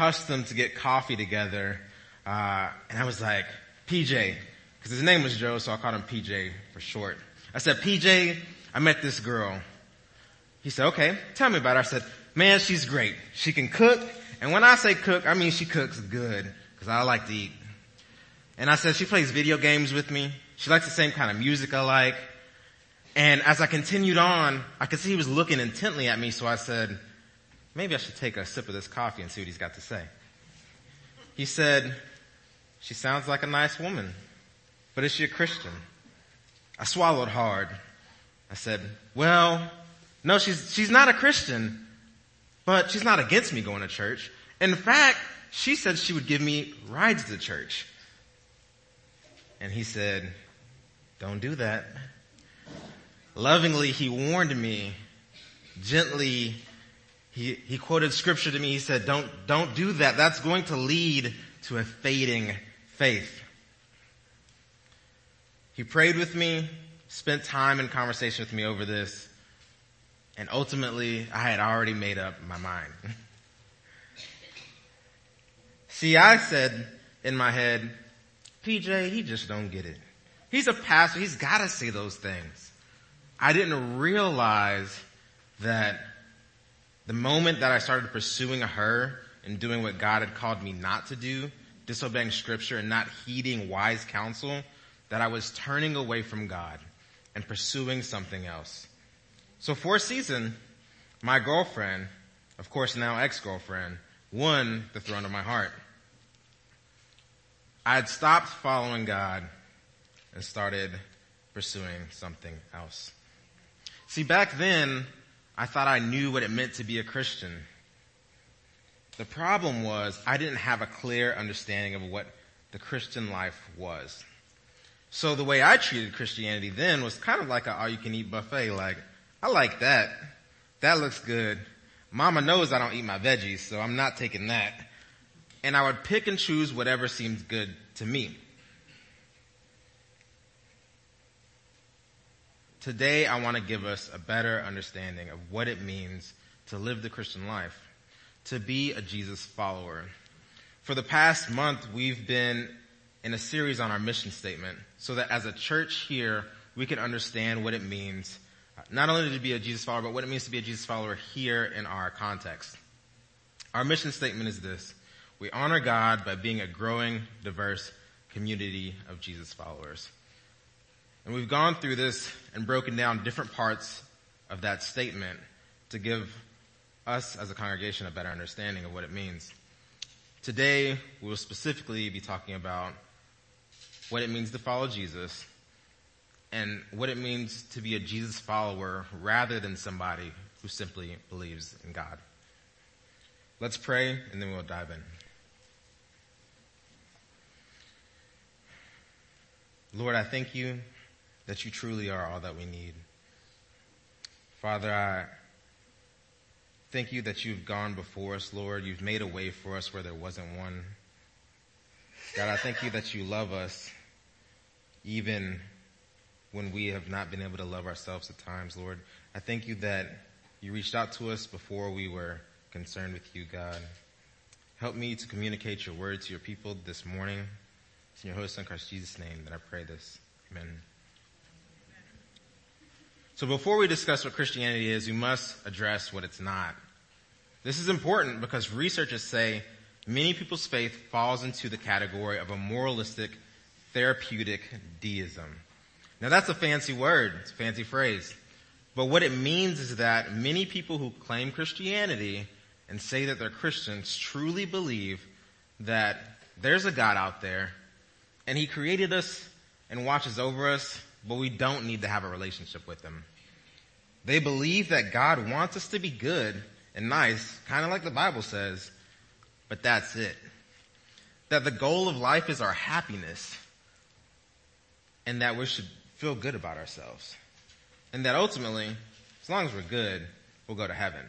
accustomed to get coffee together, uh, and I was like, PJ, because his name was Joe, so I called him PJ for short. I said, PJ, I met this girl. He said, okay, tell me about her. I said, man, she's great. She can cook. And when I say cook, I mean she cooks good because I like to eat. And I said, she plays video games with me. She likes the same kind of music I like. And as I continued on, I could see he was looking intently at me. So I said, maybe I should take a sip of this coffee and see what he's got to say. He said, she sounds like a nice woman, but is she a Christian? I swallowed hard. I said, well, no, she's, she's not a Christian, but she's not against me going to church. In fact, she said she would give me rides to church. And he said, don't do that. Lovingly, he warned me. Gently, he, he quoted scripture to me. He said, don't, don't do that. That's going to lead to a fading faith. He prayed with me, spent time in conversation with me over this, and ultimately I had already made up my mind. See, I said in my head, PJ, he just don't get it. He's a pastor. He's gotta say those things. I didn't realize that the moment that I started pursuing her and doing what God had called me not to do, disobeying scripture and not heeding wise counsel, that I was turning away from God and pursuing something else. So for a season, my girlfriend, of course now ex-girlfriend, won the throne of my heart. I had stopped following God and started pursuing something else. See, back then, I thought I knew what it meant to be a Christian. The problem was I didn't have a clear understanding of what the Christian life was. So the way I treated Christianity then was kind of like an all-you-can-eat buffet. Like, I like that. That looks good. Mama knows I don't eat my veggies, so I'm not taking that. And I would pick and choose whatever seemed good to me. Today I want to give us a better understanding of what it means to live the Christian life, to be a Jesus follower. For the past month, we've been in a series on our mission statement so that as a church here, we can understand what it means uh, not only to be a Jesus follower, but what it means to be a Jesus follower here in our context. Our mission statement is this. We honor God by being a growing, diverse community of Jesus followers. And we've gone through this and broken down different parts of that statement to give us as a congregation a better understanding of what it means. Today, we will specifically be talking about what it means to follow Jesus and what it means to be a Jesus follower rather than somebody who simply believes in God. Let's pray and then we'll dive in. Lord, I thank you that you truly are all that we need. Father, I thank you that you've gone before us, Lord. You've made a way for us where there wasn't one. God, I thank you that you love us even when we have not been able to love ourselves at times, Lord. I thank you that you reached out to us before we were concerned with you, God. Help me to communicate your word to your people this morning. It's in your host son Christ Jesus' name that I pray this. Amen. So before we discuss what Christianity is, we must address what it's not. This is important because researchers say many people's faith falls into the category of a moralistic, therapeutic deism. Now that's a fancy word. It's a fancy phrase. But what it means is that many people who claim Christianity and say that they're Christians truly believe that there's a God out there and he created us and watches over us, but we don't need to have a relationship with them. They believe that God wants us to be good and nice, kind of like the Bible says, but that's it. That the goal of life is our happiness and that we should feel good about ourselves. And that ultimately, as long as we're good, we'll go to heaven.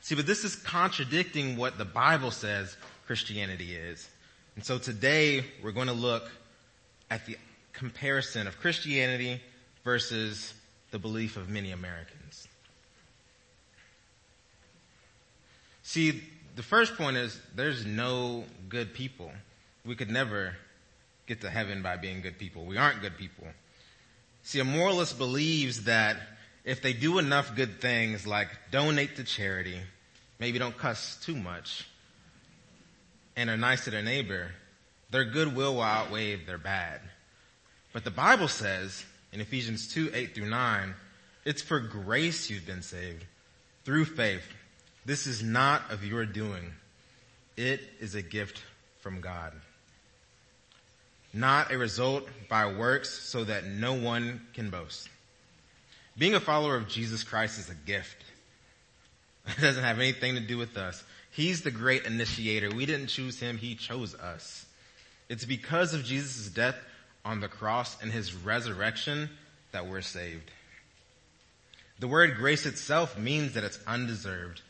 See, but this is contradicting what the Bible says Christianity is. And so today we're going to look at the comparison of Christianity versus the belief of many Americans. See, the first point is there's no good people. We could never get to heaven by being good people. We aren't good people. See, a moralist believes that if they do enough good things like donate to charity, maybe don't cuss too much, and are nice to their neighbor, their good will will outweigh their bad. But the Bible says in Ephesians 2, 8 through 9, it's for grace you've been saved through faith. This is not of your doing. It is a gift from God. Not a result by works so that no one can boast. Being a follower of Jesus Christ is a gift. It doesn't have anything to do with us. He's the great initiator. We didn't choose him. He chose us. It's because of Jesus' death on the cross and his resurrection that we're saved. The word grace itself means that it's undeserved.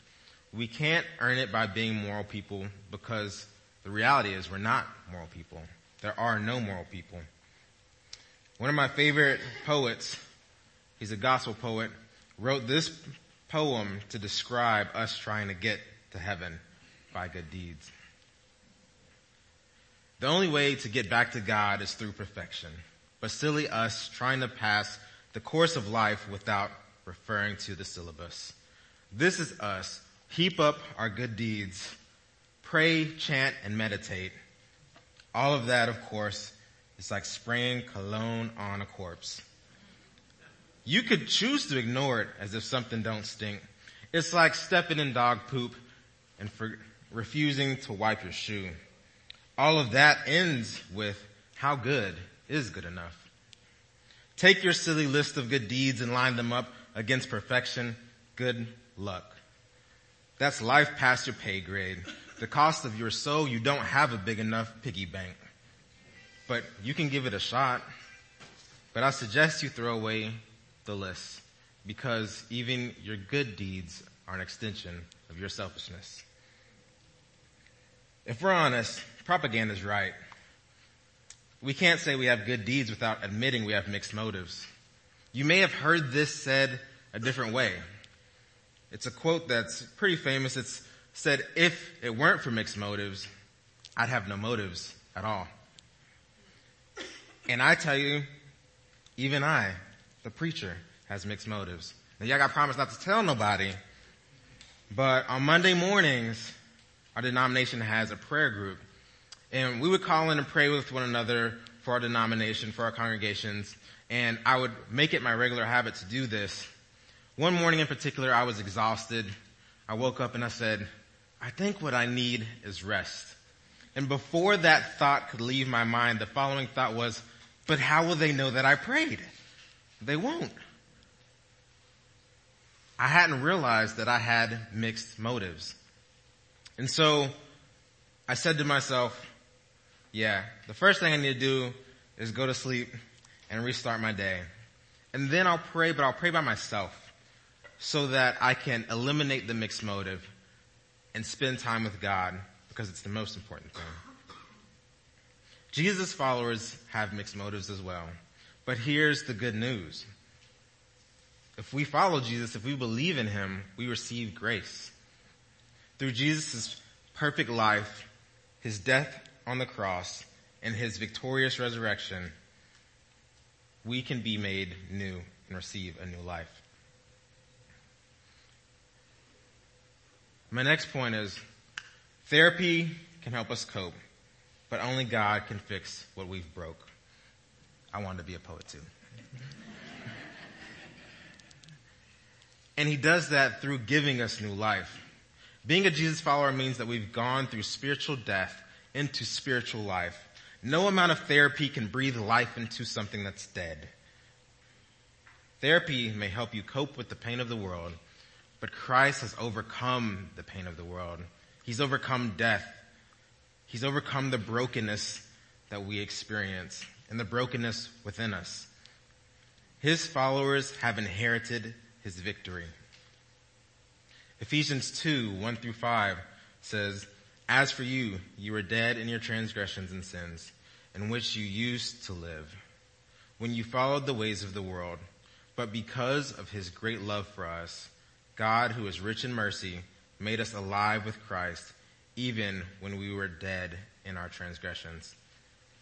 We can't earn it by being moral people because the reality is we're not moral people. There are no moral people. One of my favorite poets, he's a gospel poet, wrote this poem to describe us trying to get to heaven by good deeds. The only way to get back to God is through perfection. But silly us trying to pass the course of life without referring to the syllabus. This is us. Heap up our good deeds. Pray, chant, and meditate. All of that, of course, is like spraying cologne on a corpse. You could choose to ignore it as if something don't stink. It's like stepping in dog poop and refusing to wipe your shoe all of that ends with how good is good enough. Take your silly list of good deeds and line them up against perfection. Good luck. That's life past your pay grade. The cost of your soul, you don't have a big enough piggy bank. But you can give it a shot. But I suggest you throw away the list because even your good deeds are an extension of your selfishness. If we're honest, Propaganda is right. We can't say we have good deeds without admitting we have mixed motives. You may have heard this said a different way. It's a quote that's pretty famous. It's said, if it weren't for mixed motives, I'd have no motives at all. And I tell you, even I, the preacher, has mixed motives. Now y'all got promised not to tell nobody, but on Monday mornings, our denomination has a prayer group and we would call in and pray with one another for our denomination, for our congregations. And I would make it my regular habit to do this. One morning in particular, I was exhausted. I woke up and I said, I think what I need is rest. And before that thought could leave my mind, the following thought was, but how will they know that I prayed? They won't. I hadn't realized that I had mixed motives. And so I said to myself, yeah, the first thing I need to do is go to sleep and restart my day. And then I'll pray, but I'll pray by myself so that I can eliminate the mixed motive and spend time with God because it's the most important thing. Jesus' followers have mixed motives as well. But here's the good news. If we follow Jesus, if we believe in Him, we receive grace. Through Jesus' perfect life, His death on the cross and his victorious resurrection, we can be made new and receive a new life. My next point is therapy can help us cope, but only God can fix what we've broke. I wanted to be a poet too. and he does that through giving us new life. Being a Jesus follower means that we've gone through spiritual death into spiritual life. No amount of therapy can breathe life into something that's dead. Therapy may help you cope with the pain of the world, but Christ has overcome the pain of the world. He's overcome death. He's overcome the brokenness that we experience and the brokenness within us. His followers have inherited his victory. Ephesians 2, 1 through 5 says, as for you, you were dead in your transgressions and sins, in which you used to live, when you followed the ways of the world. But because of his great love for us, God, who is rich in mercy, made us alive with Christ even when we were dead in our transgressions.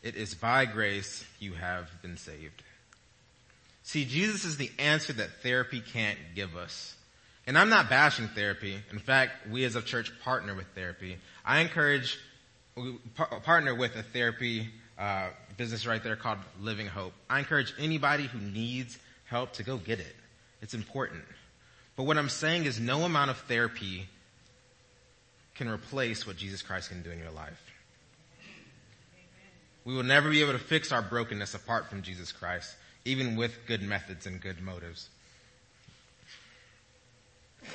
It is by grace you have been saved. See, Jesus is the answer that therapy can't give us. And I'm not bashing therapy. In fact, we as a church partner with therapy. I encourage, partner with a therapy uh, business right there called Living Hope. I encourage anybody who needs help to go get it. It's important. But what I'm saying is no amount of therapy can replace what Jesus Christ can do in your life. We will never be able to fix our brokenness apart from Jesus Christ, even with good methods and good motives.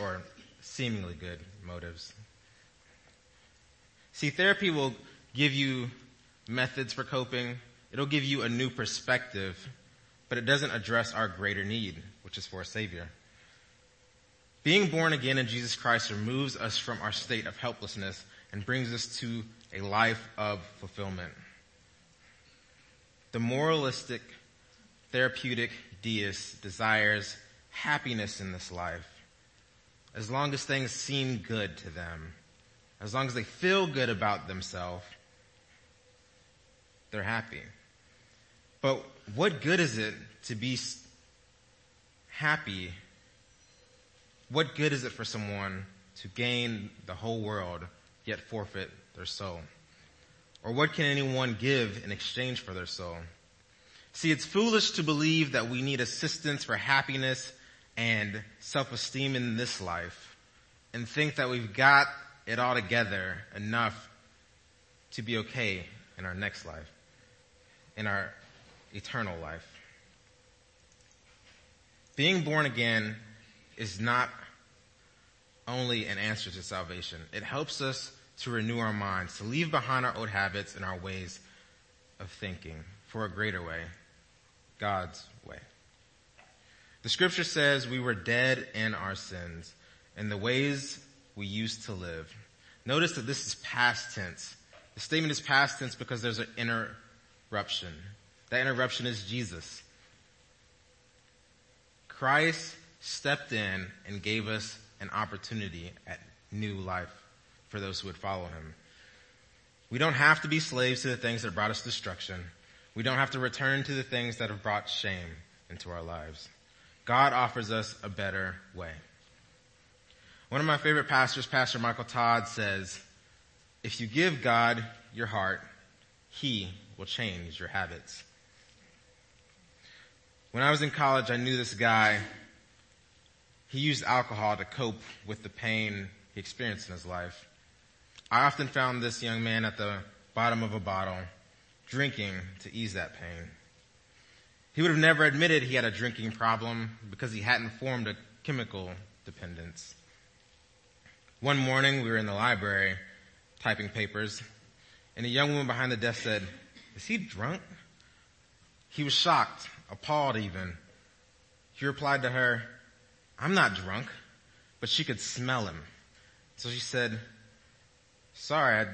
Or seemingly good motives. See, therapy will give you methods for coping. It'll give you a new perspective, but it doesn't address our greater need, which is for a savior. Being born again in Jesus Christ removes us from our state of helplessness and brings us to a life of fulfillment. The moralistic, therapeutic deist desires happiness in this life as long as things seem good to them, as long as they feel good about themselves, they're happy. But what good is it to be happy what good is it for someone to gain the whole world yet forfeit their soul? Or what can anyone give in exchange for their soul? See, it's foolish to believe that we need assistance for happiness and self-esteem in this life and think that we've got it all together enough to be okay in our next life, in our eternal life. Being born again is not only an answer to salvation. It helps us to renew our minds, to leave behind our old habits and our ways of thinking for a greater way, God's. The scripture says we were dead in our sins and the ways we used to live. Notice that this is past tense. The statement is past tense because there's an interruption. That interruption is Jesus. Christ stepped in and gave us an opportunity at new life for those who would follow him. We don't have to be slaves to the things that brought us destruction. We don't have to return to the things that have brought shame into our lives. God offers us a better way. One of my favorite pastors, Pastor Michael Todd says, if you give God your heart, He will change your habits. When I was in college, I knew this guy he used alcohol to cope with the pain he experienced in his life. I often found this young man at the bottom of a bottle, drinking to ease that pain. He would have never admitted he had a drinking problem because he hadn't formed a chemical dependence. One morning we were in the library typing papers and a young woman behind the desk said, is he drunk? He was shocked, appalled even. He replied to her, I'm not drunk, but she could smell him. So she said, sorry, I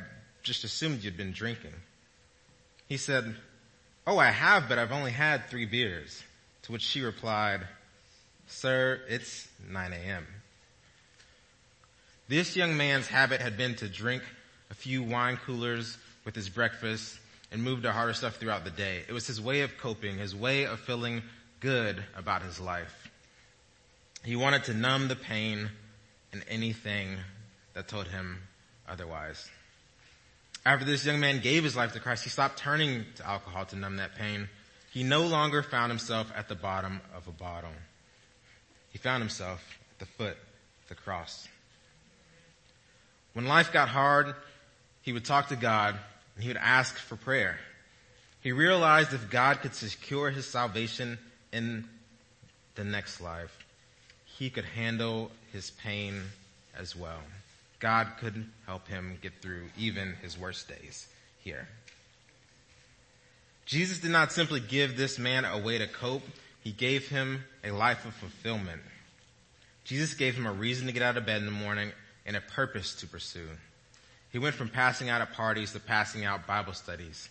just assumed you'd been drinking. He said, oh, I have, but I've only had three beers. To which she replied, sir, it's 9 a.m. This young man's habit had been to drink a few wine coolers with his breakfast and move to harder stuff throughout the day. It was his way of coping, his way of feeling good about his life. He wanted to numb the pain in anything that told him otherwise. After this young man gave his life to Christ, he stopped turning to alcohol to numb that pain. He no longer found himself at the bottom of a bottle. He found himself at the foot of the cross. When life got hard, he would talk to God and he would ask for prayer. He realized if God could secure his salvation in the next life, he could handle his pain as well. God could help him get through even his worst days here. Jesus did not simply give this man a way to cope. He gave him a life of fulfillment. Jesus gave him a reason to get out of bed in the morning and a purpose to pursue. He went from passing out at parties to passing out Bible studies,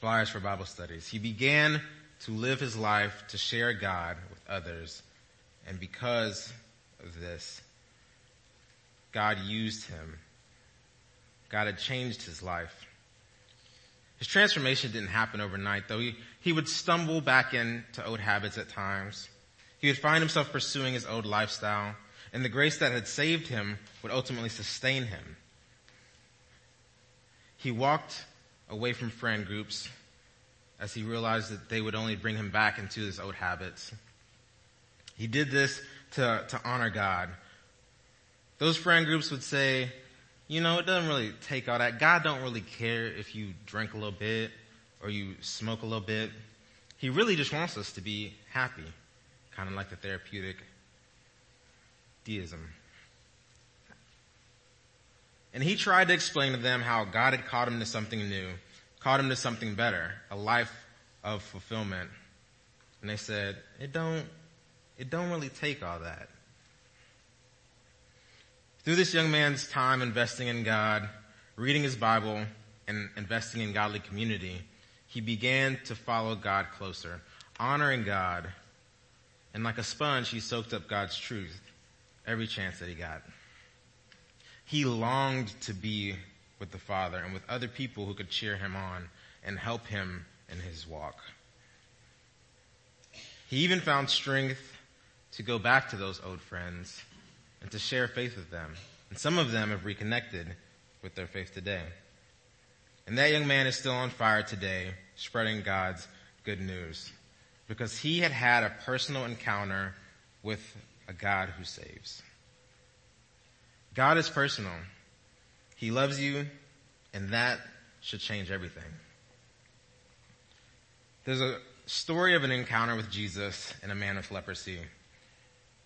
flyers for Bible studies. He began to live his life to share God with others and because of this, God used him. God had changed his life. His transformation didn't happen overnight though. He, he would stumble back into old habits at times. He would find himself pursuing his old lifestyle and the grace that had saved him would ultimately sustain him. He walked away from friend groups as he realized that they would only bring him back into his old habits. He did this to, to honor God. Those friend groups would say, you know, it doesn't really take all that. God don't really care if you drink a little bit or you smoke a little bit. He really just wants us to be happy. Kind of like the therapeutic deism. And he tried to explain to them how God had called him to something new, called him to something better, a life of fulfillment. And they said, it don't, it don't really take all that. Through this young man's time investing in God, reading his Bible, and investing in godly community, he began to follow God closer, honoring God, and like a sponge, he soaked up God's truth every chance that he got. He longed to be with the Father and with other people who could cheer him on and help him in his walk. He even found strength to go back to those old friends and to share faith with them. And some of them have reconnected with their faith today. And that young man is still on fire today, spreading God's good news because he had had a personal encounter with a God who saves. God is personal. He loves you, and that should change everything. There's a story of an encounter with Jesus and a man with leprosy.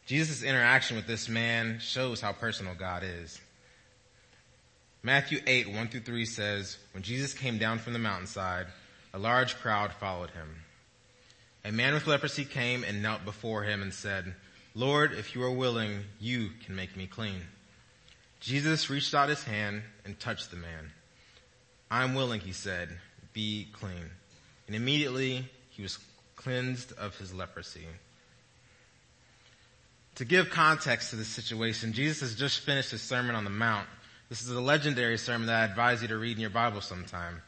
Jesus' interaction with this man shows how personal God is. Matthew 8, 1 through 3 says, When Jesus came down from the mountainside, a large crowd followed him. A man with leprosy came and knelt before him and said, Lord, if you are willing, you can make me clean. Jesus reached out his hand and touched the man. I'm willing, he said, be clean. And immediately he was cleansed of his leprosy. To give context to this situation, Jesus has just finished his Sermon on the Mount. This is a legendary sermon that I advise you to read in your Bible sometime.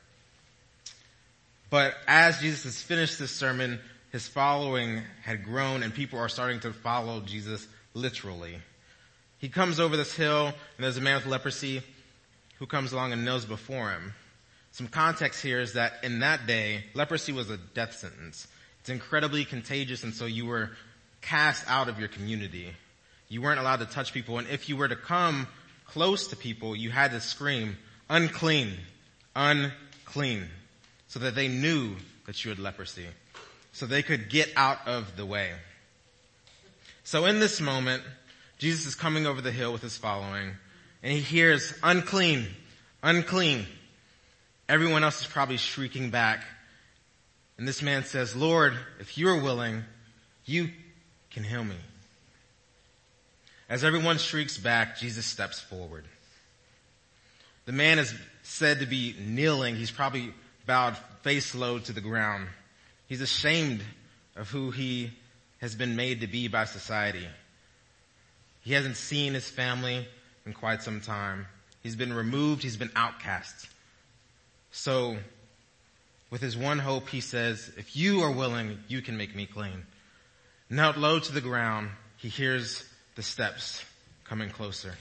But as Jesus has finished this sermon, his following had grown and people are starting to follow Jesus literally. He comes over this hill and there's a man with leprosy who comes along and kneels before him. Some context here is that in that day, leprosy was a death sentence. It's incredibly contagious and so you were cast out of your community. You weren't allowed to touch people and if you were to come close to people, you had to scream, unclean, unclean, so that they knew that you had leprosy so they could get out of the way. So in this moment, Jesus is coming over the hill with his following and he hears unclean, unclean. Everyone else is probably shrieking back. And this man says, Lord, if you are willing, you can heal me. As everyone shrieks back, Jesus steps forward. The man is said to be kneeling. He's probably bowed face low to the ground. He's ashamed of who he has been made to be by society. He hasn't seen his family in quite some time. He's been removed. He's been outcast. So with his one hope, he says, if you are willing, you can make me clean. Knelt low to the ground, he hears the steps coming closer.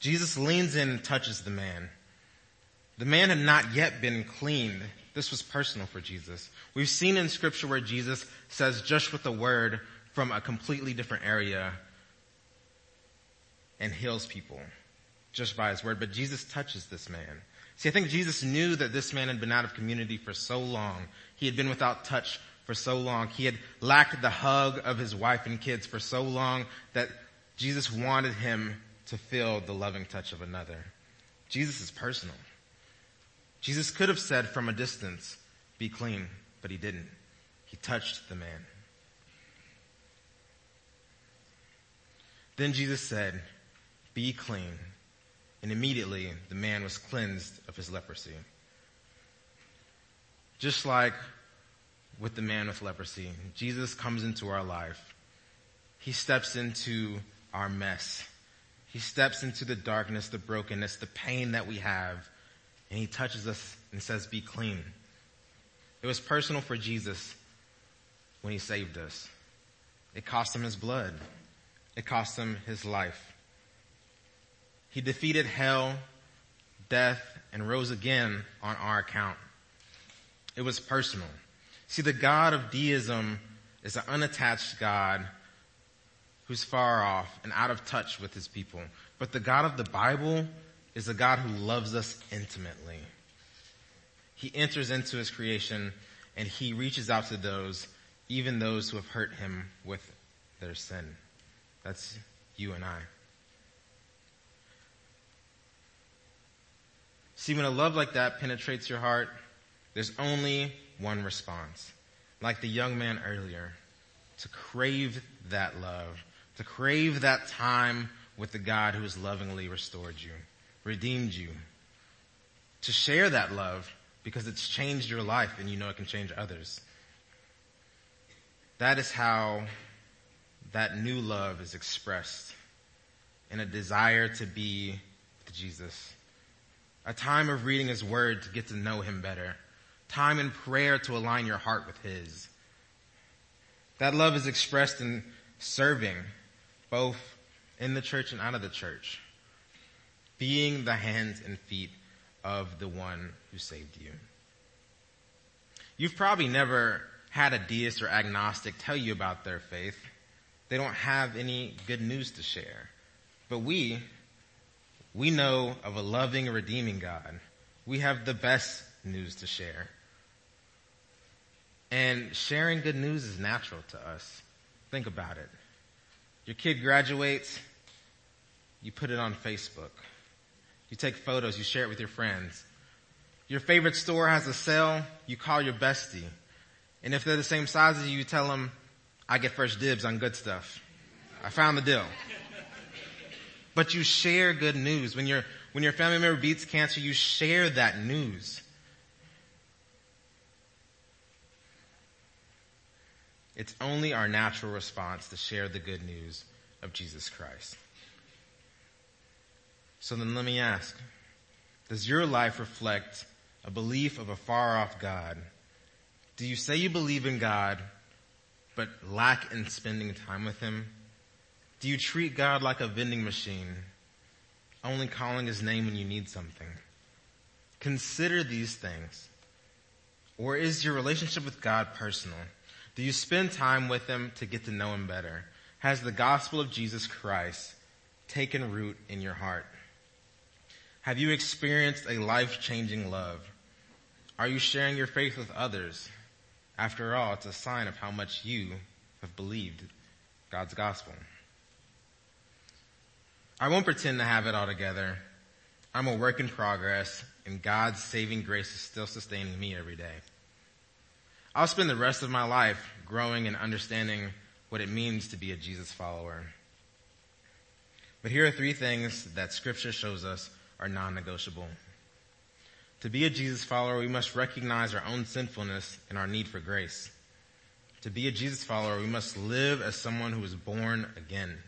Jesus leans in and touches the man. The man had not yet been cleaned. This was personal for Jesus. We've seen in scripture where Jesus says just with a word from a completely different area and heals people just by his word, but Jesus touches this man. See, I think Jesus knew that this man had been out of community for so long. He had been without touch for so long. He had lacked the hug of his wife and kids for so long that Jesus wanted him to feel the loving touch of another. Jesus is personal. Jesus could have said from a distance, be clean but he didn't. He touched the man. Then Jesus said, be clean. And immediately the man was cleansed of his leprosy. Just like with the man with leprosy, Jesus comes into our life. He steps into our mess. He steps into the darkness, the brokenness, the pain that we have, and he touches us and says, be clean. It was personal for Jesus when he saved us. It cost him his blood. It cost him his life. He defeated hell, death, and rose again on our account. It was personal. See, the God of deism is an unattached God who's far off and out of touch with his people. But the God of the Bible is a God who loves us intimately. He enters into his creation and he reaches out to those, even those who have hurt him with their sin. That's you and I. See, when a love like that penetrates your heart, there's only one response. Like the young man earlier, to crave that love, to crave that time with the God who has lovingly restored you, redeemed you, to share that love because it's changed your life and you know it can change others. That is how that new love is expressed in a desire to be with Jesus. A time of reading his word to get to know him better. Time in prayer to align your heart with his. That love is expressed in serving, both in the church and out of the church. Being the hands and feet of the one who saved you. You've probably never had a deist or agnostic tell you about their faith. They don't have any good news to share. But we, we know of a loving, redeeming God. We have the best news to share. And sharing good news is natural to us. Think about it. Your kid graduates, you put it on Facebook. You take photos, you share it with your friends. Your favorite store has a sale, you call your bestie. And if they're the same size as you, you tell them, I get first dibs on good stuff. I found the deal. But you share good news. When your, when your family member beats cancer, you share that news. It's only our natural response to share the good news of Jesus Christ. So then let me ask, does your life reflect a belief of a far off God? Do you say you believe in God, but lack in spending time with Him? Do you treat God like a vending machine, only calling His name when you need something? Consider these things. Or is your relationship with God personal? Do you spend time with Him to get to know Him better? Has the gospel of Jesus Christ taken root in your heart? Have you experienced a life-changing love? Are you sharing your faith with others? After all, it's a sign of how much you have believed God's gospel. I won't pretend to have it all together. I'm a work in progress and God's saving grace is still sustaining me every day. I'll spend the rest of my life growing and understanding what it means to be a Jesus follower. But here are three things that scripture shows us are non-negotiable. To be a Jesus follower, we must recognize our own sinfulness and our need for grace. To be a Jesus follower, we must live as someone who was born again.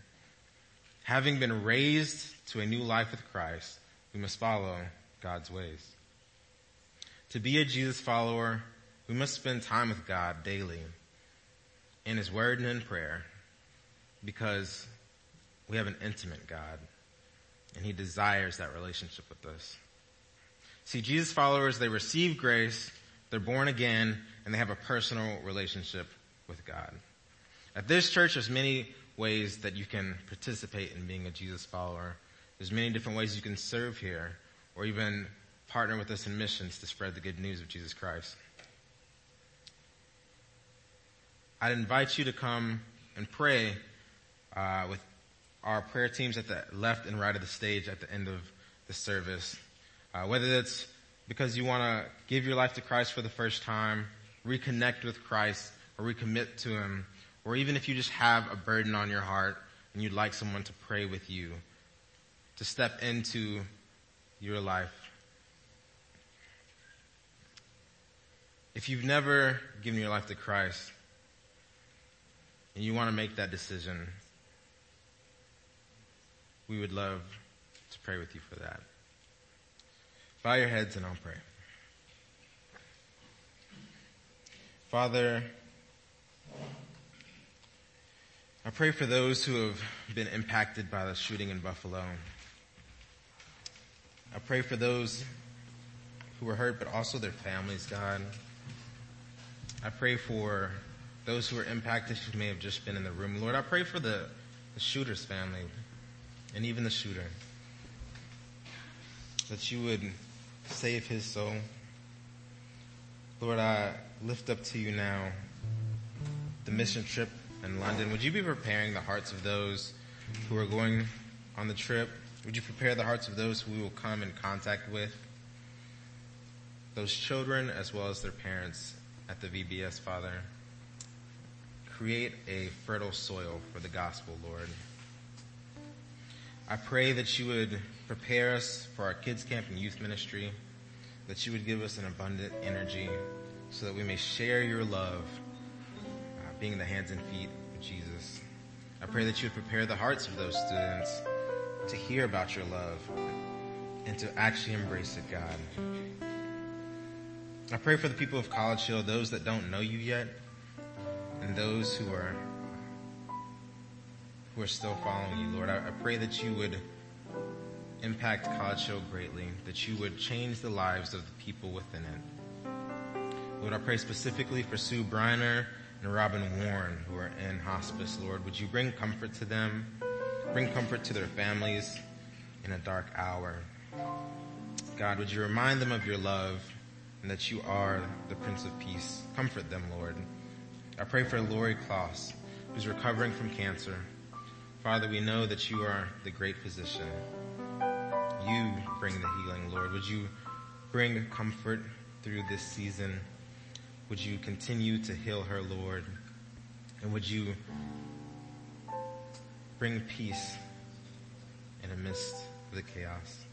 Having been raised to a new life with Christ, we must follow God's ways. To be a Jesus follower, we must spend time with God daily in His Word and in prayer because we have an intimate God and he desires that relationship with us. See, Jesus followers, they receive grace, they're born again, and they have a personal relationship with God. At this church, there's many ways that you can participate in being a Jesus follower. There's many different ways you can serve here, or even partner with us in missions to spread the good news of Jesus Christ. I'd invite you to come and pray uh, with our prayer teams at the left and right of the stage at the end of the service. Uh, whether it's because you want to give your life to Christ for the first time, reconnect with Christ, or recommit to Him, or even if you just have a burden on your heart and you'd like someone to pray with you, to step into your life. If you've never given your life to Christ and you want to make that decision, we would love to pray with you for that. Bow your heads and I'll pray. Father, I pray for those who have been impacted by the shooting in Buffalo. I pray for those who were hurt, but also their families, God. I pray for those who were impacted who may have just been in the room. Lord, I pray for the, the shooter's family and even the shooter. That you would save his soul. Lord, I lift up to you now the mission trip in London. Would you be preparing the hearts of those who are going on the trip? Would you prepare the hearts of those who we will come in contact with? Those children as well as their parents at the VBS, Father. Create a fertile soil for the gospel, Lord. I pray that you would prepare us for our kids camp and youth ministry, that you would give us an abundant energy so that we may share your love, uh, being the hands and feet of Jesus. I pray that you would prepare the hearts of those students to hear about your love and to actually embrace it, God. I pray for the people of College Hill, those that don't know you yet, and those who are who are still following you, Lord. I, I pray that you would impact College Hill greatly, that you would change the lives of the people within it. Lord, I pray specifically for Sue Briner and Robin Warren who are in hospice, Lord. Would you bring comfort to them, bring comfort to their families in a dark hour? God, would you remind them of your love and that you are the Prince of Peace. Comfort them, Lord. I pray for Lori Kloss, who's recovering from cancer. Father, we know that you are the great physician. You bring the healing, Lord. Would you bring comfort through this season? Would you continue to heal her, Lord? And would you bring peace in the midst of the chaos?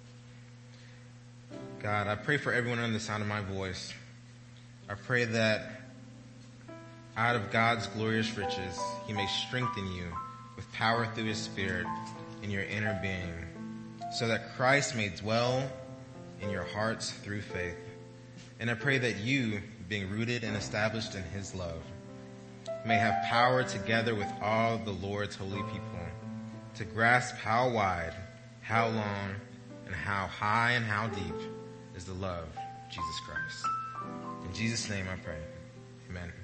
God, I pray for everyone under the sound of my voice. I pray that out of God's glorious riches, he may strengthen you with power through his spirit in your inner being so that Christ may dwell in your hearts through faith. And I pray that you, being rooted and established in his love, may have power together with all the Lord's holy people to grasp how wide, how long, and how high and how deep is the love of Jesus Christ. In Jesus' name I pray. Amen.